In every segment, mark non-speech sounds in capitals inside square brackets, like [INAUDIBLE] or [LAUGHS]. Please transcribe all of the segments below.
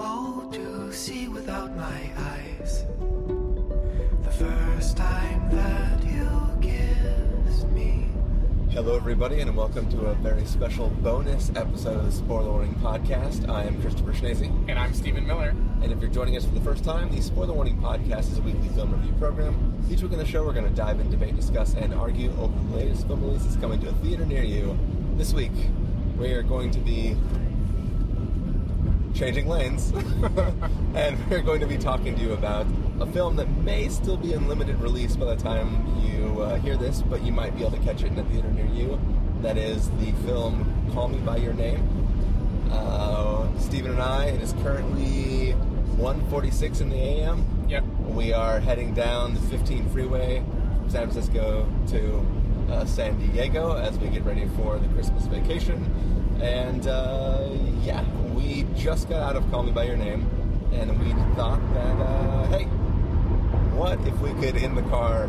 Oh, to see without my eyes. The first time that you kissed me. Hello, everybody, and welcome to a very special bonus episode of the Spoiler Warning Podcast. I am Christopher Schnese, And I'm Stephen Miller. and if you're joining us for the first time, the Spoiler Warning Podcast is a weekly film review program. Each week on the show, we're going to dive in, debate, discuss, and argue over the latest film releases coming to a theater near you. This week, we are going to be changing lanes, [LAUGHS] and we're going to be talking to you about a film that may still be in limited release by the time you uh, hear this, but you might be able to catch it in a theater near you. That is the film Call Me by Your Name. Uh, Stephen and I. It is currently 1:46 in the a.m. Yep. We are heading down the 15 freeway from San Francisco to uh, San Diego as we get ready for the Christmas vacation. And uh, yeah, we just got out of Call Me by Your Name, and we thought that uh, hey, what if we could in the car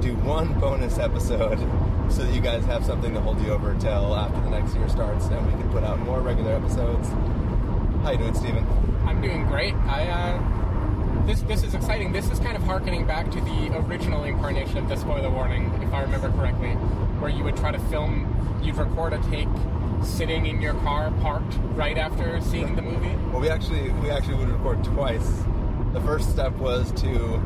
do one bonus episode [LAUGHS] so that you guys have something to hold you over till after the next year starts, and we can put out more regular episodes. How you doing, Stephen? I'm doing great. I uh, this this is exciting. This is kind of harkening back to the original incarnation of the spoiler warning, if I remember correctly, where you would try to film, you'd record a take sitting in your car parked right after seeing the movie. Well, we actually we actually would record twice. The first step was to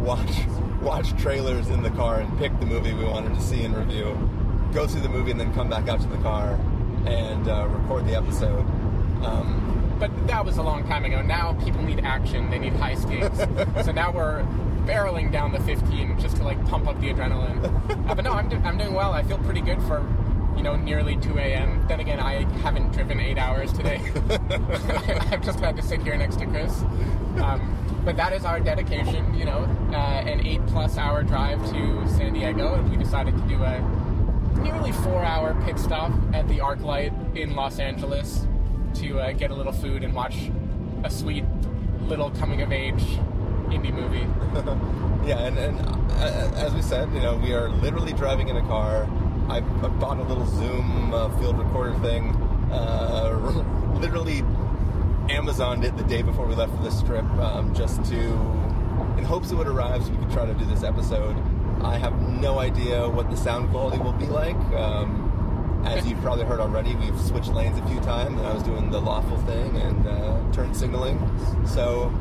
watch [LAUGHS] watch trailers in the car and pick the movie we wanted to see and review. Go see the movie and then come back out to the car and uh, record the episode. Um, But that was a long time ago. Now people need action. They need high stakes. [LAUGHS] so now we're barreling down the 15 just to like pump up the adrenaline. [LAUGHS] Uh, but no, I'm, do- I'm doing well. I feel pretty good for you know nearly 2 a.m. Then again, I haven't driven eight hours today. [LAUGHS] I've just had to sit here next to Chris. Um, but that is our dedication. You know, uh, an eight plus hour drive to San Diego, and we decided to do a nearly four hour pit stop at the ArcLight in Los Angeles to uh, get a little food and watch a sweet little coming of age indie movie. [LAUGHS] yeah, and, and uh, as we said, you know, we are literally driving in a car. I, bought a little Zoom uh, field recorder thing. Uh, [LAUGHS] literally Amazoned it the day before we left for this trip, um, just to, in hopes it would arrive so we could try to do this episode. I have no idea what the sound quality will be like. Um, as you've probably heard already, we've switched lanes a few times, and I was doing the lawful thing and uh, turn signaling. So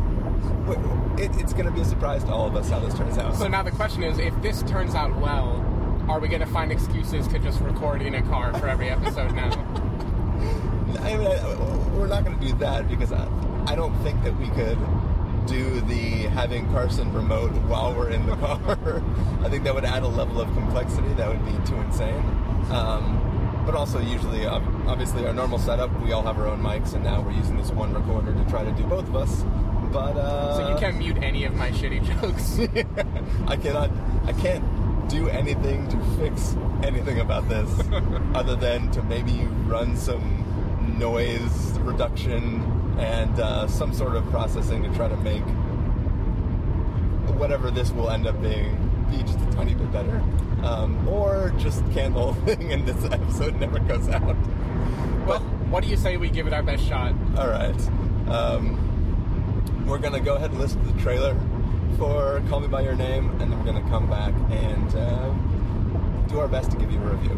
it, it's going to be a surprise to all of us how this turns out. So now the question is if this turns out well, are we going to find excuses to just record in a car for every episode now? [LAUGHS] I mean, I, we're not going to do that because I, I don't think that we could do the having Carson remote while we're in the car. [LAUGHS] I think that would add a level of complexity that would be too insane. Um, but also, usually, obviously, our normal setup, we all have our own mics, and now we're using this one recorder to try to do both of us. But uh, So you can't mute any of my shitty [LAUGHS] jokes. [LAUGHS] I cannot. I can't do anything to fix anything about this, [LAUGHS] other than to maybe run some noise reduction and uh, some sort of processing to try to make whatever this will end up being be just a tiny bit better, um, or just can the whole thing and this episode never goes out. well, what do you say we give it our best shot? All right. Um, we're going to go ahead and listen to the trailer for Call Me By Your Name, and then we're going to come back and uh, do our best to give you a review.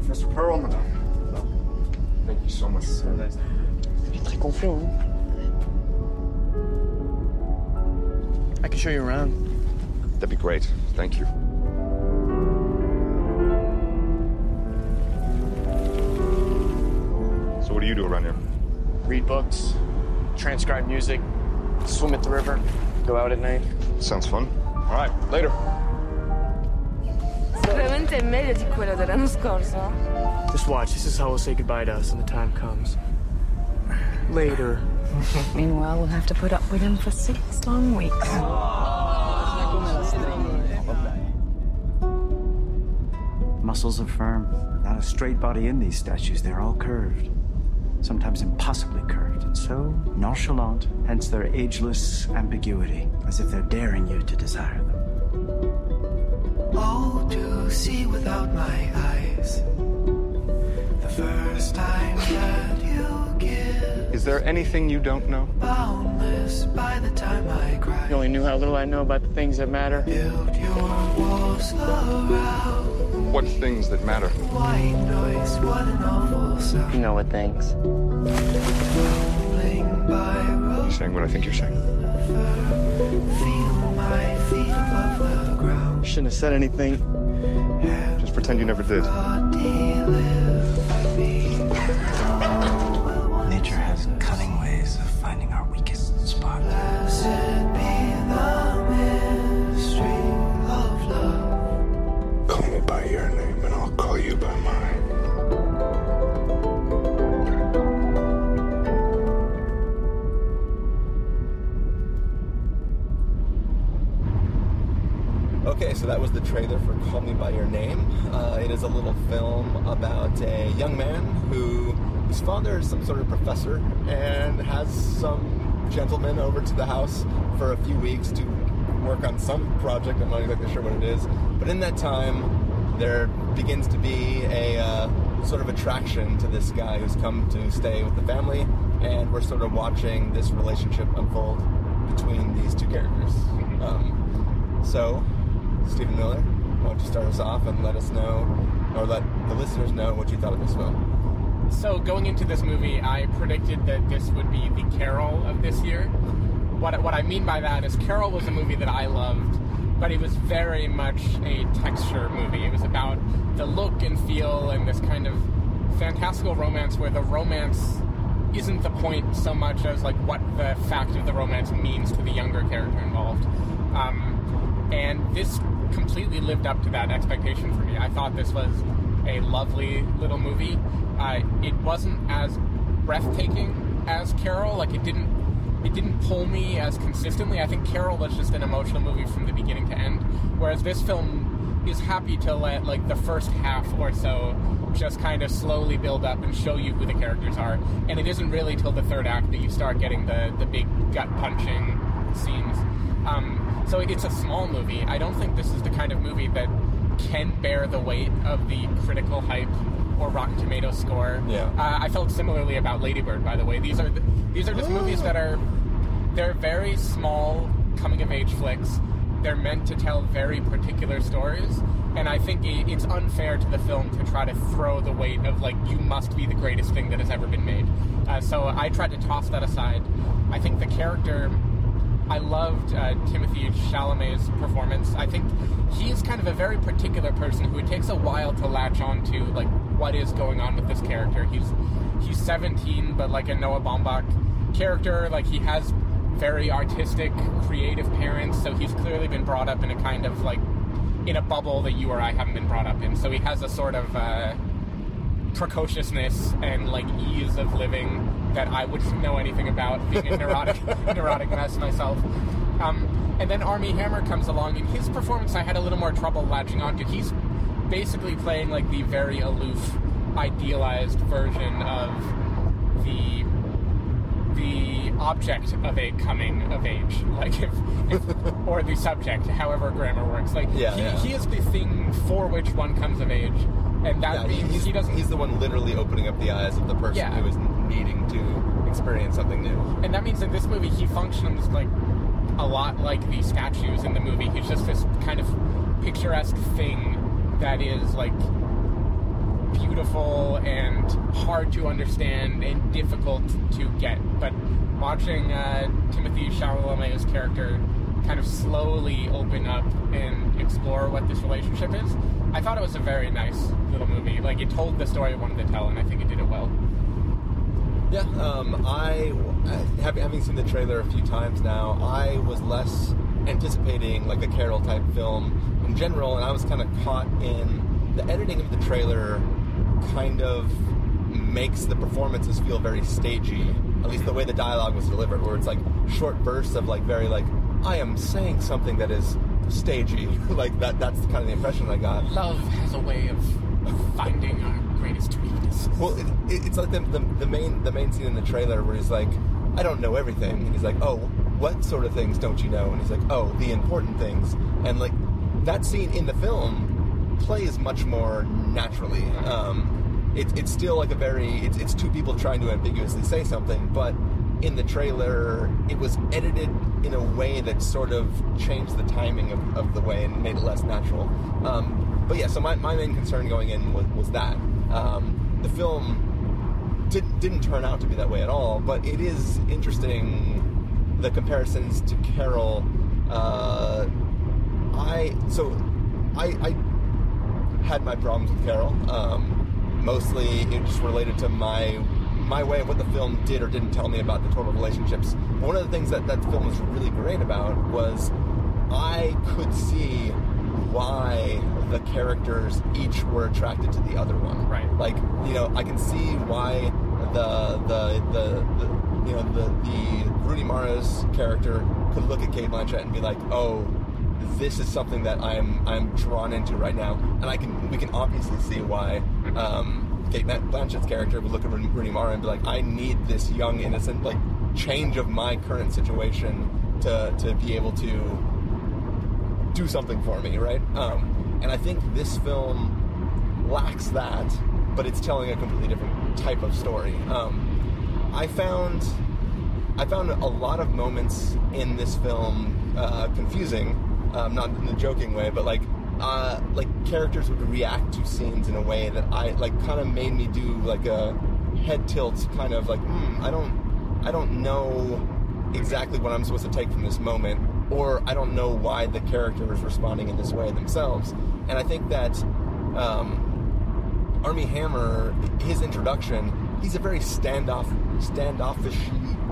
Professor Perlman. Thank you so much. Il est très confiant. Hein? I can show you around. That'd be great. Thank you. So, what do you do around here? Read books, transcribe music, swim at the river, go out at night. Sounds fun. All right, later. Veramente è meglio di quello dell'anno scorso. Just watch. This is how we'll say goodbye to us when the time comes. Later. [LAUGHS] Meanwhile, we'll have to put up with him for six long weeks. Muscles are firm. Not a straight body in these statues. They're all curved. Sometimes impossibly curved. And so nonchalant, hence their ageless ambiguity, as if they're daring you to desire them. Oh, to see without my eyes. The first time that you give Is there anything you don't know? boundless by the time I cry. You only knew how little I know about the things that matter. Build your walls around What things that matter? white noise. What an awful You know what things. You're saying what I think you're saying. Feel my feet above the ground. Shouldn't have said anything. Just pretend you never did. Trailer for Call Me By Your Name. Uh, it is a little film about a young man who whose father is some sort of professor and has some gentleman over to the house for a few weeks to work on some project. I'm not exactly sure what it is, but in that time, there begins to be a uh, sort of attraction to this guy who's come to stay with the family, and we're sort of watching this relationship unfold between these two characters. Um, so, Stephen Miller, why don't you start us off and let us know, or let the listeners know what you thought of this film? So going into this movie, I predicted that this would be the Carol of this year. What what I mean by that is Carol was a movie that I loved, but it was very much a texture movie. It was about the look and feel and this kind of fantastical romance where the romance isn't the point so much as like what the fact of the romance means to the younger character involved. Um, and this completely lived up to that expectation for me. I thought this was a lovely little movie. Uh, it wasn't as breathtaking as Carol. Like it didn't it didn't pull me as consistently. I think Carol was just an emotional movie from the beginning to end, whereas this film is happy to let like the first half or so just kind of slowly build up and show you who the characters are. And it isn't really till the third act that you start getting the the big gut punching scenes. Um, so it's a small movie. I don't think this is the kind of movie that can bear the weight of the critical hype or Rotten Tomatoes score. Yeah. Uh, I felt similarly about Lady Bird. By the way, these are th- these are just movies that are they're very small coming of age flicks. They're meant to tell very particular stories, and I think i it's unfair to the film to try to throw the weight of like you must be the greatest thing that has ever been made. Uh, so I tried to toss that aside. I think the character I loved uh, Timothy Chalamet's performance. I think he's kind of a very particular person who it takes a while to latch on to, like what is going on with this character. He's he's 17, but like a Noah Baumbach character, like he has very artistic, creative parents, so he's clearly been brought up in a kind of like in a bubble that you or I haven't been brought up in. So he has a sort of uh, precociousness and like ease of living that I wouldn't know anything about, being a neurotic [LAUGHS] [LAUGHS] neurotic mess myself. Um, and then Armie Hammer comes along, and his performance I had a little more trouble latching onto. He's basically playing like the very aloof, idealized version of the the object of a coming of age, [LAUGHS] like if, if or the subject, however grammar works. Like Yeah, he, yeah. he is the thing for which one comes of age, and that Yeah, means he's, he doesn't. he's the one literally opening up the eyes of the person who is needing to experience something new. And that means in this movie, he functions like a lot like the statues in the movie. He's just this kind of picturesque thing that is like beautiful and hard to understand and difficult to get. But watching uh, Timothy Chalamet's character kind of slowly open up and explore what this relationship is, I thought it was a very nice little movie. Like it told the story I wanted to tell, and I think it did it well. Yeah, um, I uh, having seen the trailer a few times now, I was less anticipating like a Carol type film in general, and I was kind of caught in the editing of the trailer. Kind of makes the performances feel very stagey. At least the way the dialogue was delivered, where it's like short bursts of like very like I am saying something that is stagey. [LAUGHS] like that. That's kind of the impression I got. Love has a way of finding our greatest weaknesses. Well, it, it, it's like the, the the main the main scene in the trailer where he's like, "I don't know everything," and he's like, "Oh, what sort of things don't you know?" And he's like, "Oh, the important things." And like that scene in the film plays much more naturally. Um, it, it's still like a very it's, it's two people trying to ambiguously say something, but in the trailer it was edited in a way that sort of changed the timing of, of the way and made it less natural. Um, but yeah, so my, my main concern going in was, was that um, the film did, didn't turn out to be that way at all. But it is interesting the comparisons to Carol. Uh, I so I, I had my problems with Carol. Um, mostly it just related to my my way of what the film did or didn't tell me about the total relationships. One of the things that that film was really great about was I could see why the characters each were attracted to the other one. Right. Like you know, I can see why the the the, the you know the the Rooney Mara's character could look at Cate Blanchett and be like, oh. This is something that I'm I'm drawn into right now, and I can we can obviously see why um, Cate Blanchett's character would look at Rooney Mara and be like, I need this young innocent like change of my current situation to to be able to do something for me, right? Um, and I think this film lacks that, but it's telling a completely different type of story. Um, I found I found a lot of moments in this film uh, confusing, um, not in a joking way, but like uh, like characters would react to scenes in a way that I like kind of made me do like a head tilt, kind of like hmm, I don't I don't know exactly what I'm supposed to take from this moment, or I don't know why the character is responding in this way themselves. And I think that um, Armie Hammer, his introduction, he's a very standoff standoffish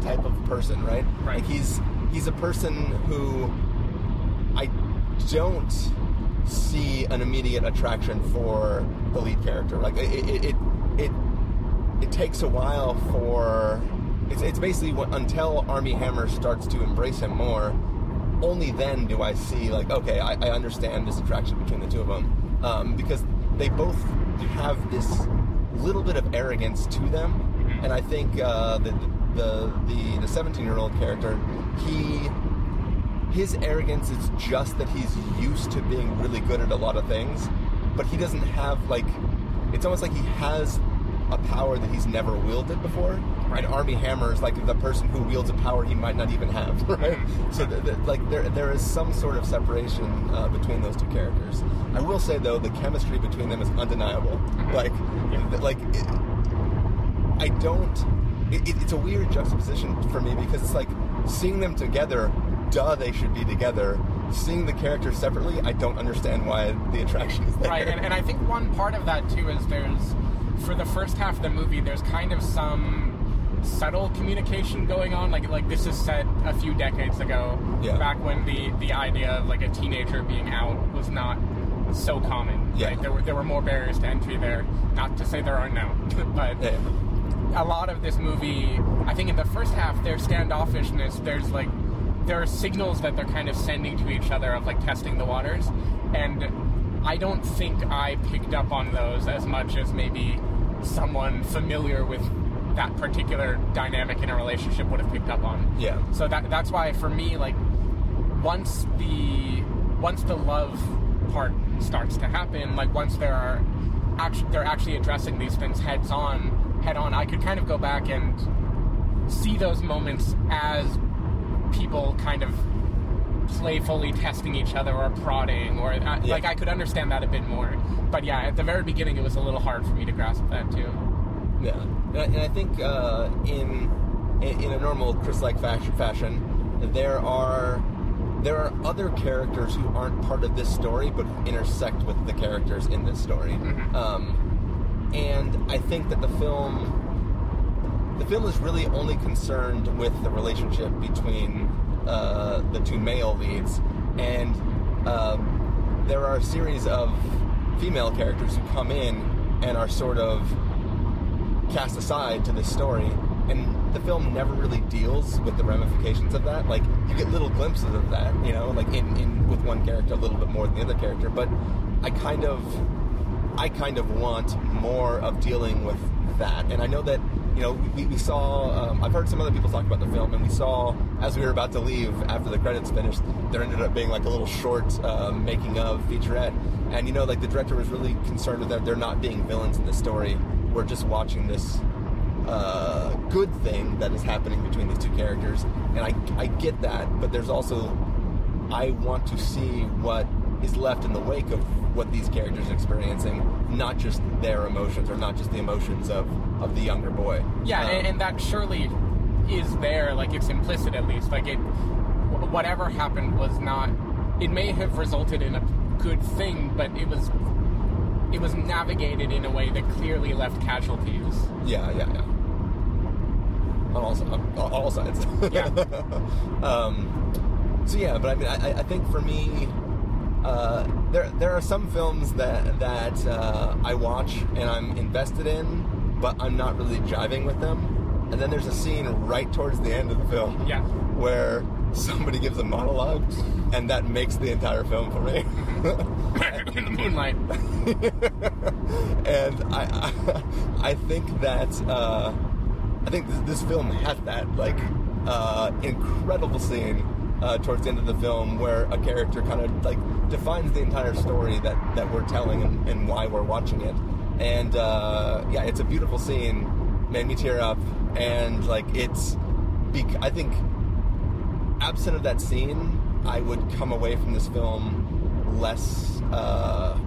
type of person, right? Right. Like he's he's a person who I don't see an immediate attraction for the lead character. Like it, it, it, it, it takes a while for it's, it's basically what, until Armie Hammer starts to embrace him more. Only then do I see like okay, I, I understand this attraction between the two of them um, because they both have this little bit of arrogance to them, and I think uh, the the the the 17 year old character he his arrogance is just that he's used to being really good at a lot of things, but he doesn't have like it's almost like he has a power that he's never wielded before. And Armie Hammer is like the person who wields a power he might not even have, [LAUGHS] right? So, th- th- like, there there is some sort of separation uh, between those two characters. I will say though, the chemistry between them is undeniable. Like, th- like it, I don't. It, it, it's a weird juxtaposition for me because it's like seeing them together. Duh, they should be together. Seeing the characters separately, I don't understand why the attraction is there. Right, and, and I think one part of that too is there's, for the first half of the movie, there's kind of some subtle communication going on. Like like this is set a few decades ago, Yeah. back when the the idea of like a teenager being out was not so common. Yeah. Right? There were there were more barriers to entry there. Not to say there aren't now, [LAUGHS] but Yeah. a lot of this movie, I think in the first half, their standoffishness, there's like, there are signals that they're kind of sending to each other of like testing the waters. And I don't think I picked up on those as much as maybe someone familiar with that particular dynamic in a relationship would have picked up on. Yeah. So that that's why for me, like, once the once the love part starts to happen, like once there are actually they're actually addressing these things heads on, head on, I could kind of go back and see those moments as people kind of playfully testing each other or prodding or uh, Yeah. like I could understand that a bit more. But yeah, at the very beginning, it was a little hard for me to grasp that too. Yeah, and I, and I think uh, in in in a normal Chris-like fashion, fashion, there are there are other characters who aren't part of this story, but intersect with the characters in this story. Um, and I think that the film the film is really only concerned with the relationship between uh, the two male leads, and um, there are a series of female characters who come in and are sort of cast aside to this story. And the film never really deals with the ramifications of that. Like you get little glimpses of that, you know, like in, in with one character a little bit more than the other character. But I kind of I kind of want more of dealing with that. And I know that, you know, we, we saw, um, I've heard some other people talk about the film, and we saw, as we were about to leave after the credits finished, there ended up being like a little short um, making of featurette. And, you know, like the director was really concerned with that they're not being villains in the story. We're just watching this uh, good thing that is happening between these two characters, and I I get that, but there's also I want to see what is left in the wake of what these characters are experiencing, not just their emotions or not just the emotions of of the younger boy. Yeah, Um, and, and that surely is there. Like it's implicit at least. Like it, whatever happened was not. It may have resulted in a good thing, but it was. It was navigated in a way that clearly left casualties. Yeah, yeah, yeah. On all, on all- sides. Yeah. [LAUGHS] um, so yeah, but I mean, I, I think for me, uh, there there are some films that that uh, I watch and I'm invested in, but I'm not really jiving with them. And then there's a scene right towards the end of the film, Yeah. where somebody gives a monologue, and that makes the entire film for me. [LAUGHS] in the moonlight. [LAUGHS] and I, I, I think that uh, I think this, this film had that like uh, incredible scene uh, towards the end of the film where a character kind of like defines the entire story that that we're telling and, and why we're watching it. And uh, yeah, it's a beautiful scene. Made me tear up, and like it's. Bec- I think absent of that scene, I would come away from this film less uh,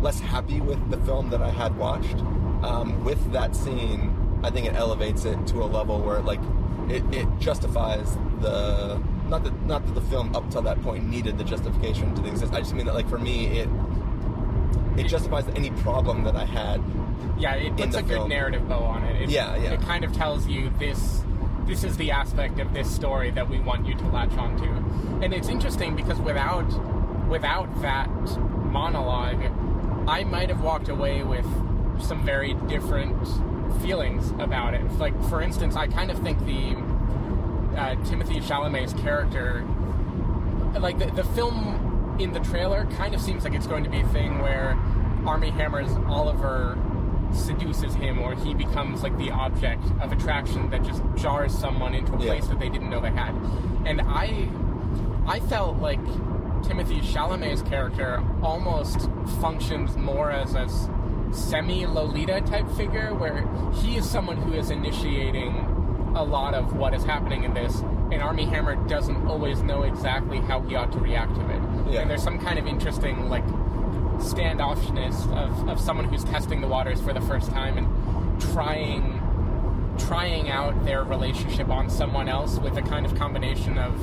less happy with the film that I had watched. Um, with that scene, I think it elevates it to a level where like it, it justifies the not that not that the film up till that point needed the justification to exist. I just mean that like for me it it justifies any problem that I had. Yeah, it puts the a good film. narrative bow on it. it. Yeah, yeah. It kind of tells you this. This is the aspect of this story that we want you to latch onto, and it's interesting because without without that monologue, I might have walked away with some very different feelings about it. Like, for instance, I kind of think the uh, Timothy Chalamet's character like the, the film in the trailer kind of seems like it's going to be a thing where Armie Hammer's Oliver seduces him or he becomes like the object of attraction that just jars someone into a Yeah. place that they didn't know they had. And I I felt like Timothy Chalamet's character almost functions more as a semi Lolita type figure where he is someone who is initiating a lot of what is happening in this, and Armie Hammer doesn't always know exactly how he ought to react to it. Yeah. And there's some kind of interesting, like, standoffishness of, of someone who's testing the waters for the first time and trying trying out their relationship on someone else with a kind of combination of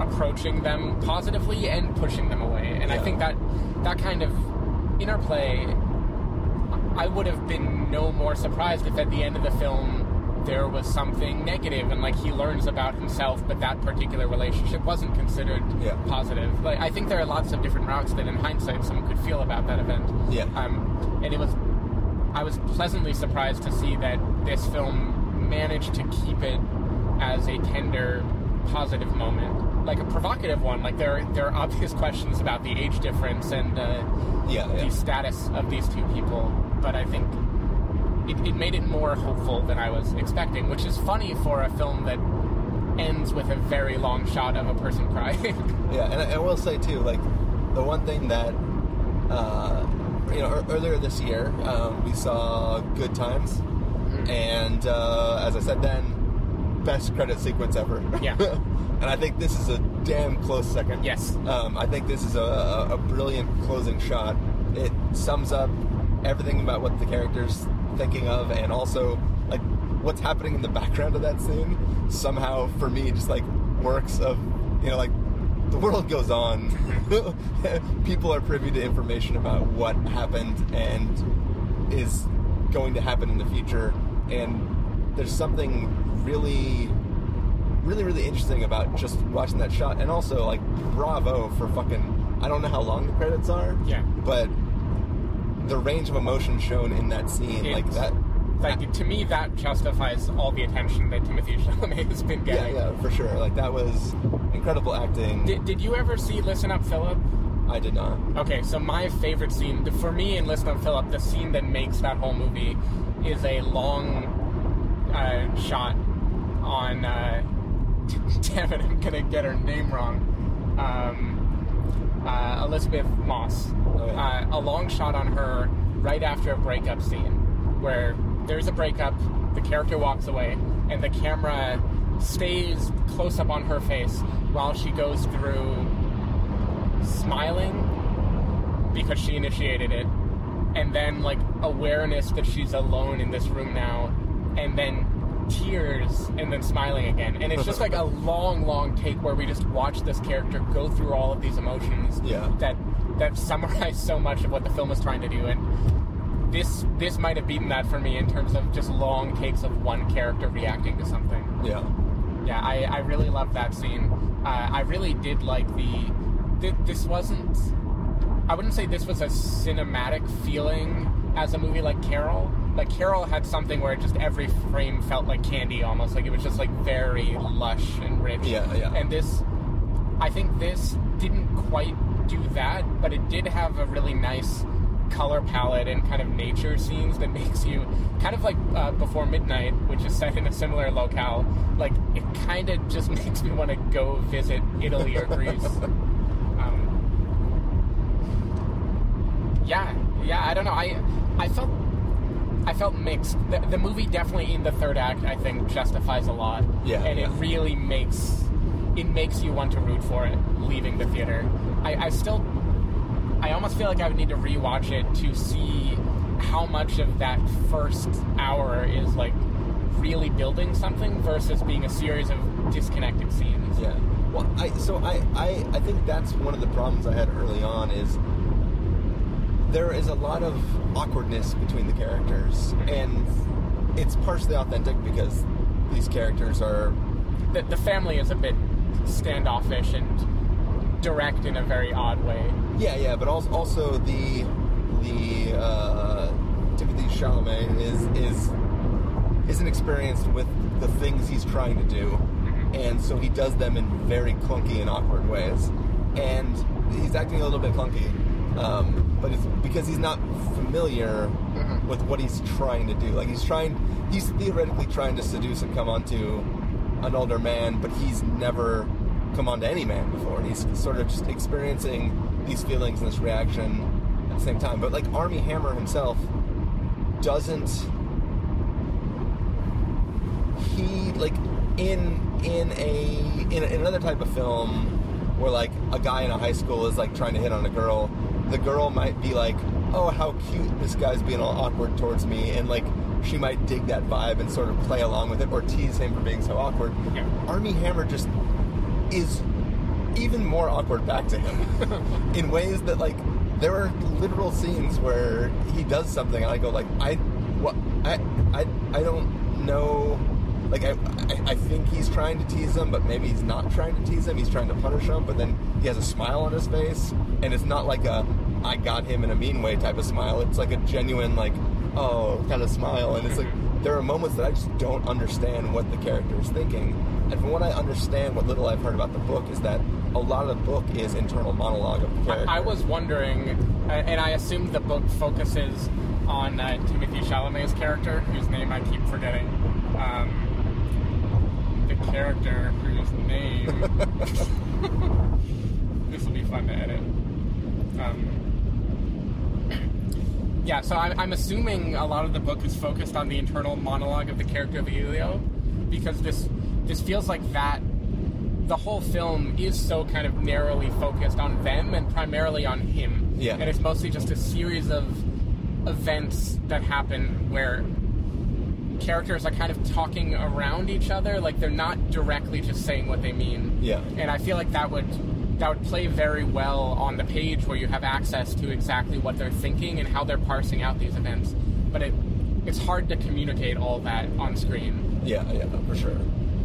approaching them positively and pushing them away. And I think that that kind of interplay I would have been no more surprised if at the end of the film there was something negative and like he learns about himself, but that particular relationship wasn't considered Yeah. positive. Like I think there are lots of different routes that, in hindsight, someone could feel about that event. Yeah. Um, and it was, I was pleasantly surprised to see that this film managed to keep it as a tender, positive moment, like a provocative one. Like there, there are obvious [LAUGHS] questions about the age difference and uh, Yeah, yeah. the status of these two people, but I think it, it made it more hopeful than I was expecting, which is funny for a film that ends with a very long shot of a person crying. [LAUGHS] Yeah, and I, I will say too, like the one thing that uh, you know ear- earlier this year um, we saw Good Times, and uh, as I said then, best credit sequence ever. Yeah. [LAUGHS] and I think this is a damn close second. Yes. Um, I think this is a, a brilliant closing shot. It sums up everything about what the character's thinking of, and also like what's happening in the background of that scene. Somehow, for me, just like works of you know like the world goes on. [LAUGHS] People are privy to information about what happened and is going to happen in the future, and there's something really really really interesting about just watching that shot and also like bravo for fucking i don't know how long the credits are Yeah. but the range of emotion shown in that scene like that like to me, that justifies all the attention that Timothy Chalamet has been getting. yeah yeah, for sure like that was incredible acting Did, did you ever see Listen Up, Philip? i did not Okay, so my favorite scene, for me in Listen Up, Philip, the scene that makes that whole movie is a long uh, shot on. Uh, [LAUGHS] damn it, I'm gonna get her name wrong. Um, uh, Elisabeth Moss. Uh, a long shot on her right after a breakup scene where there's a breakup, the character walks away, and the camera stays close up on her face while she goes through smiling because she initiated it, and then like awareness that she's alone in this room now, and then tears and then smiling again. And it's just like a [LAUGHS] long, long take where we just watch this character go through all of these emotions Yeah. that that summarize so much of what the film is trying to do. And this this might have beaten that for me in terms of just long takes of one character reacting to something. Yeah. Yeah, I, I really loved that scene. Uh, I really did like the. Th- this wasn't. I wouldn't say this was a cinematic feeling as a movie like Carol. Like Carol had something where just every frame felt like candy, almost like it was just like very lush and rich. Yeah, yeah. And this, I think this didn't quite do that, but it did have a really nice color palette and kind of nature scenes that [LAUGHS] makes you kind of like uh, before midnight which is set in a similar locale like it kind of just [LAUGHS] makes me want to go visit italy or greece. [LAUGHS] Um, yeah yeah i don't know i i felt i felt mixed. The, the movie definitely in the third act i think justifies a lot. Yeah, and yeah. it really makes it makes you want to root for it leaving the theater i, I still I almost feel like I would need to rewatch it to see how much of that first hour is like really building something versus being a series of disconnected scenes. Yeah. Well, I so I, I I think that's one of the problems I had early on is there is a lot of awkwardness between the characters, and it's partially authentic because these characters are The, the family is a bit standoffish and direct in a very odd way. yeah yeah, but also also the the uh, Timothy Chalamet is is isn't experienced with the things he's trying to do, and so he does them in very clunky and awkward ways, and he's acting a little bit clunky, um, but it's because he's not familiar with what he's trying to do. Like he's trying, he's theoretically trying to seduce and come onto an older man, but he's never come onto any man before. And he's sort of just experiencing these feelings and this reaction at the same time. But like Armie Hammer himself doesn't he like in in a in, in another type of film where like a guy in a high school is like trying to hit on a girl the girl might be like oh how cute this guy's being all awkward towards me and like she might dig that vibe and sort of play along with it or tease him for being so awkward Yeah. Armie Hammer just is even more awkward back to him. [LAUGHS] In ways that like there are literal scenes where he does something and I go like I what I I I don't know. Like I, I I think he's trying to tease him but maybe he's not trying to tease him. He's trying to punish him but then he has a smile on his face. And it's not like a I got him in a mean way type of smile. It's like a genuine like oh kind of smile. And it's like mm-hmm. there are moments that I just don't understand what the character is thinking and from what I understand what little I've heard about the book is that a lot of the book is internal monologue of the character I, I was wondering, and I assumed the book focuses on uh, Timothy Chalamet's character, whose name I keep forgetting. Um, the character whose name. [LAUGHS] this will be fun to edit. Um, yeah, so I'm, I'm assuming a lot of the book is focused on the internal monologue of the character of Elio, because this this feels like that the whole film is so kind of narrowly focused on them and primarily on him. Yeah. And it's mostly just a series of events that happen where characters are kind of talking around each other, like they're not directly just saying what they mean. Yeah. And I feel like that would that would play very well on the page where you have access to exactly what they're thinking and how they're parsing out these events. But it it's hard to communicate all that on screen. Yeah, yeah, for sure.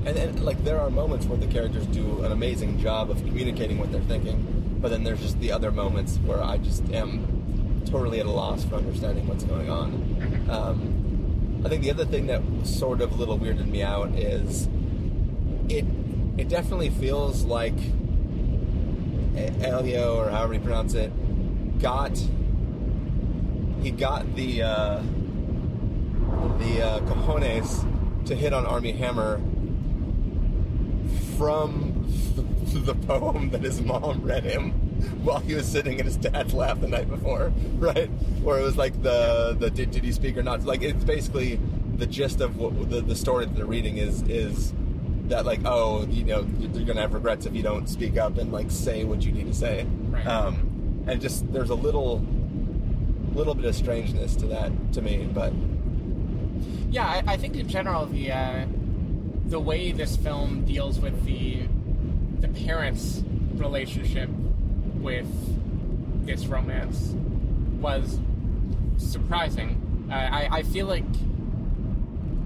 And, and like there are moments where the characters do an amazing job of communicating what they're thinking, but then there's just the other moments where I just am totally at a loss for understanding what's going on. Um, I think the other thing that sort of a little weirded me out is it it definitely feels like Elio or however you pronounce it got he got the uh, the uh, cojones to hit on Armie Hammer from [LAUGHS] the poem that his mom read him. while he was sitting in his dad's lap the night before, [LAUGHS] right? Where it was like the the did, did you speak or not? Like it's basically the gist of what the, the story that they're reading is is that like oh you know you're gonna have regrets if you don't speak up and like say what you need to say. Right. Um, and just there's a little little bit of strangeness to that to me, but Yeah, I, I think in general the uh, the way this film deals with the the parents' relationship with this romance was surprising. Uh, I, I feel like,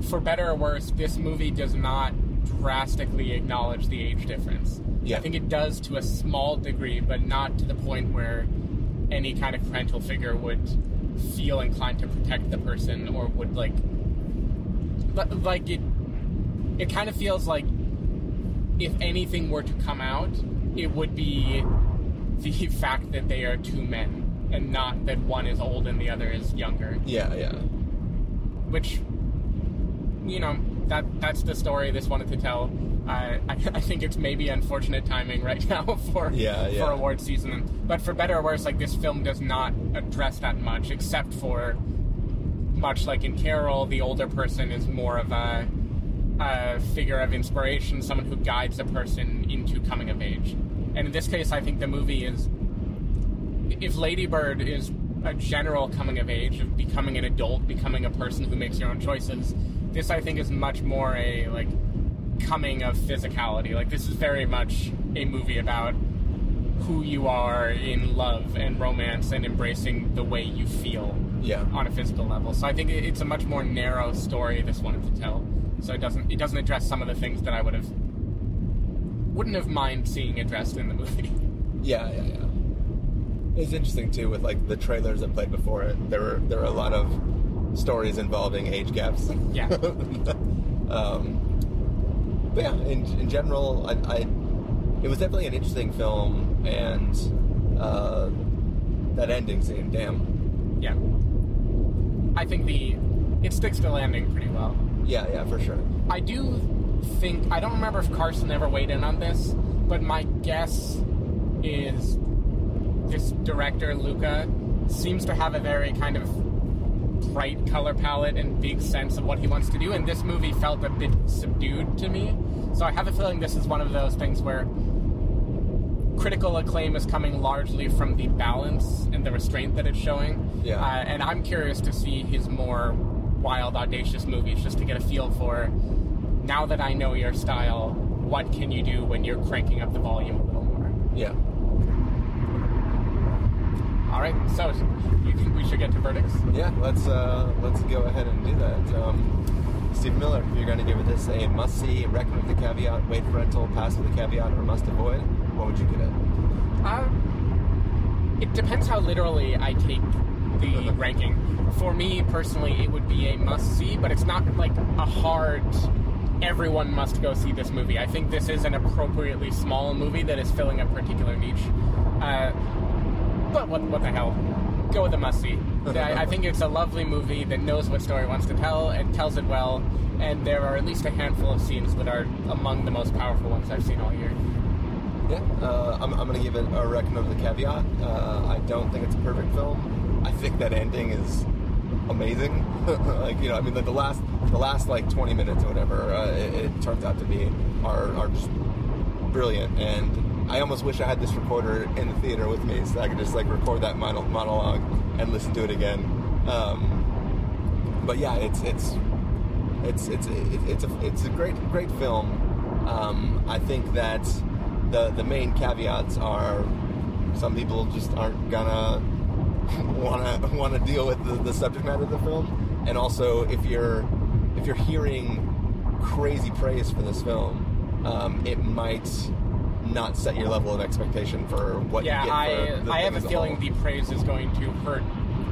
for better or worse, this movie does not drastically acknowledge the age difference. Yeah. I think it does to a small degree, but not to the point where any kind of parental figure would feel inclined to protect the person or would like like it it kind of feels like if anything were to come out it would be [LAUGHS] the fact that they are two men and not that one is old and the other is younger. Yeah, yeah, which you know that that's the story this wanted to tell. Uh, I, [LAUGHS] I think it's maybe unfortunate timing right [LAUGHS] now for Yeah, yeah. for award season. But for better or worse like this film does not address that much except for much like in Carol the older person is more of a, a figure of inspiration someone who guides a person into coming of age and in this case I think the movie is if Lady Bird is a general coming of age of becoming an adult, becoming a person who makes your own choices, this I think is much more a like coming of physicality. Like this is very much a movie about who you are in love and romance and embracing the way you feel yeah. on a physical level. So I think it's a much more narrow story this wanted to tell. So it doesn't it doesn't address some of the things that I would have wouldn't have mind seeing addressed in the movie. Yeah, yeah, yeah. It's interesting too with like the trailers that played before it. There were there were a lot of stories involving age gaps. Yeah. [LAUGHS] um, but yeah, in, in general, I, I it was definitely an interesting film, and uh, that ending scene, damn. Yeah. I think the it sticks to the landing pretty well. Yeah, yeah, for sure. I do think I don't remember if Carson ever weighed in on this, but my guess is this director Luca seems to have a very kind of bright color palette and big sense of what he wants to do, and this movie felt a bit subdued to me. So I have a feeling this is one of those things where critical acclaim is coming largely from the balance and the restraint that it's showing. Yeah. Uh, and I'm curious to see his more wild, audacious movies just to get a feel for now that I know your style, what can you do when you're cranking up the volume a little more? Yeah. All right, so you think we should get to verdicts? Yeah, let's uh, let's go ahead and do that. Um, Steve Miller, you're going to give this a must see, recommend with the caveat, wait for rental, pass with the caveat, or must avoid, what would you give it? Uh, it depends how literally I take the ranking. For me personally, it would be a must see, but it's not like a hard. Everyone must go see this movie. I think this is an appropriately small movie that is filling a particular niche. Uh, but what, what the hell? Go with a must see. [LAUGHS] I, I think it's a lovely movie that knows what story wants to tell and tells it well. And there are at least a handful of scenes that are among the most powerful ones I've seen all year. Yeah, uh, I'm, I'm going to give it a recommend with a caveat. Uh, I don't think it's a perfect film. I think that ending is amazing. [LAUGHS] like you know, I mean, like the last the last like 20 minutes or whatever, uh, it, it turns out to be are are just brilliant. And I almost wish I had this recorder in the theater with me so I could just like record that mono- monologue and listen to it again. Um, but yeah, it's it's it's it's it's a it's a great great film. Um, I think that the the main caveats are some people just aren't gonna [LAUGHS] wanna wanna deal with the, the subject matter of the film, and also if you're if you're hearing crazy praise for this film, um, it might not set your level of expectation for what yeah, you get. I for the I have a feeling whole. the praise is going to hurt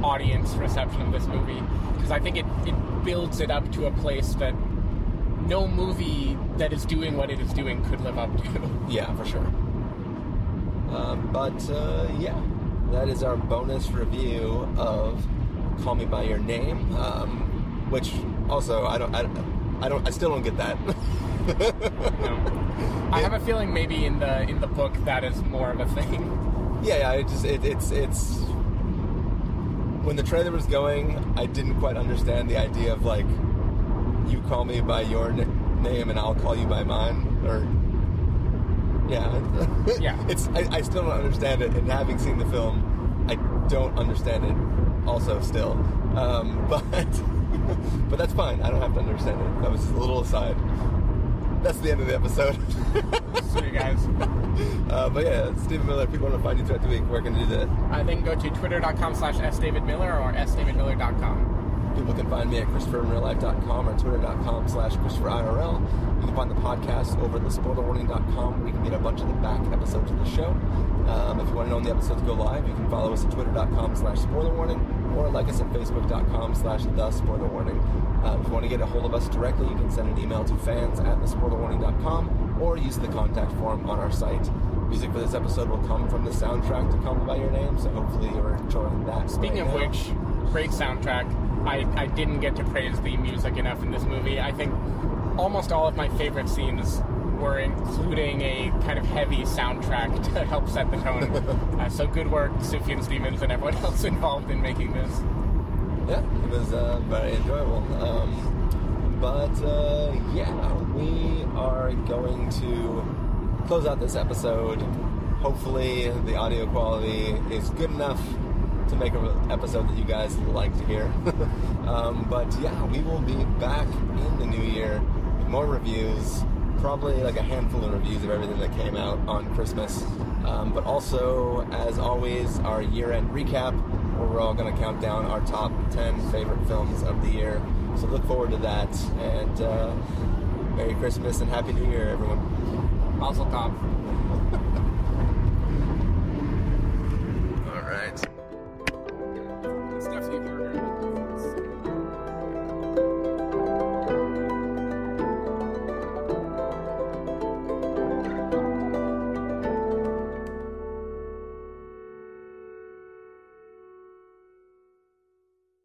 audience reception of this movie because I think it, it builds it up to a place that no movie that is doing what it is doing could live up to. Yeah, for sure. Um, but uh, yeah, that is our bonus review of "Call Me by Your Name," um, which also I don't, I, don't- I don't, I still don't get that. No. I have a feeling maybe in the in the book that is more of a thing. yeah, yeah. It just it, it's it's when the trailer was going, I didn't quite understand the idea of like you call me by your n- name and I'll call you by mine, or yeah, [LAUGHS] Yeah. It's I, I still don't understand it, and having seen the film, I don't understand it. Also, still, um, [LAUGHS] but but that's fine. I don't have to understand it. That was just a little aside. That's the end of the episode. [LAUGHS] See you guys. uh, but yeah, Stephen Miller. If people want to find you throughout the week, where can they do that? Uh, then go to twitter.com slash sdavidmiller or sdavidmiller.com. People can find me at ChristopherInRealLife.com or Twitter.com slash ChristopherIRL. You can find the podcast over at thespoilerwarning.com where you can get a bunch of the back episodes of the show. Um, if you want to know when the episodes go live, you can follow us at Twitter.com slash SpoilerWarning or like us at Facebook.com slash The Spoiler Warning. Uh, if you want to get a hold of us directly, you can send an email to fans at thespoilerwarning.com or use the contact form on our site. Music for this episode will come from the soundtrack to Call Me By Your Name, so hopefully you're enjoying that. Speaking right of now. which, great soundtrack. I, I didn't get to praise the music enough in this movie. I think almost all of my favorite scenes were including a kind of heavy soundtrack [LAUGHS] to help set the tone. [LAUGHS] uh, so good work, Sufjan Stevens and everyone [LAUGHS] else involved in making this. Yeah, it was uh, very enjoyable. Um, but uh, yeah, we are going to close out this episode. Hopefully, the audio quality is good enough to make an episode that you guys like to hear. [LAUGHS] um, but yeah, we will be back in the new year with more reviews. Probably like a handful of reviews of everything that came out on Christmas. Um, but also, as always, our year end recap where we're all going to count down our top 10 favorite films of the year. So look forward to that. And uh, Merry Christmas and Happy New Year, everyone. Mazel tov.